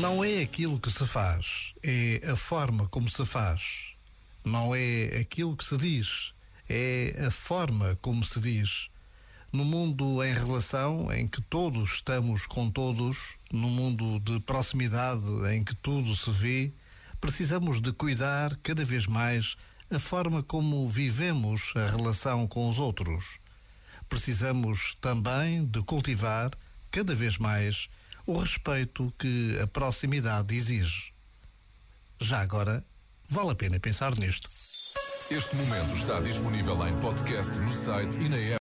Não é aquilo que se faz, é a forma como se faz. Não é aquilo que se diz, é a forma como se diz. No mundo em relação em que todos estamos com todos, no mundo de proximidade em que tudo se vê, precisamos de cuidar cada vez mais a forma como vivemos a relação com os outros. Precisamos também de cultivar cada vez mais o respeito que a proximidade exige. Já agora, vale a pena pensar nisto. Este momento está disponível em podcast no site e na app.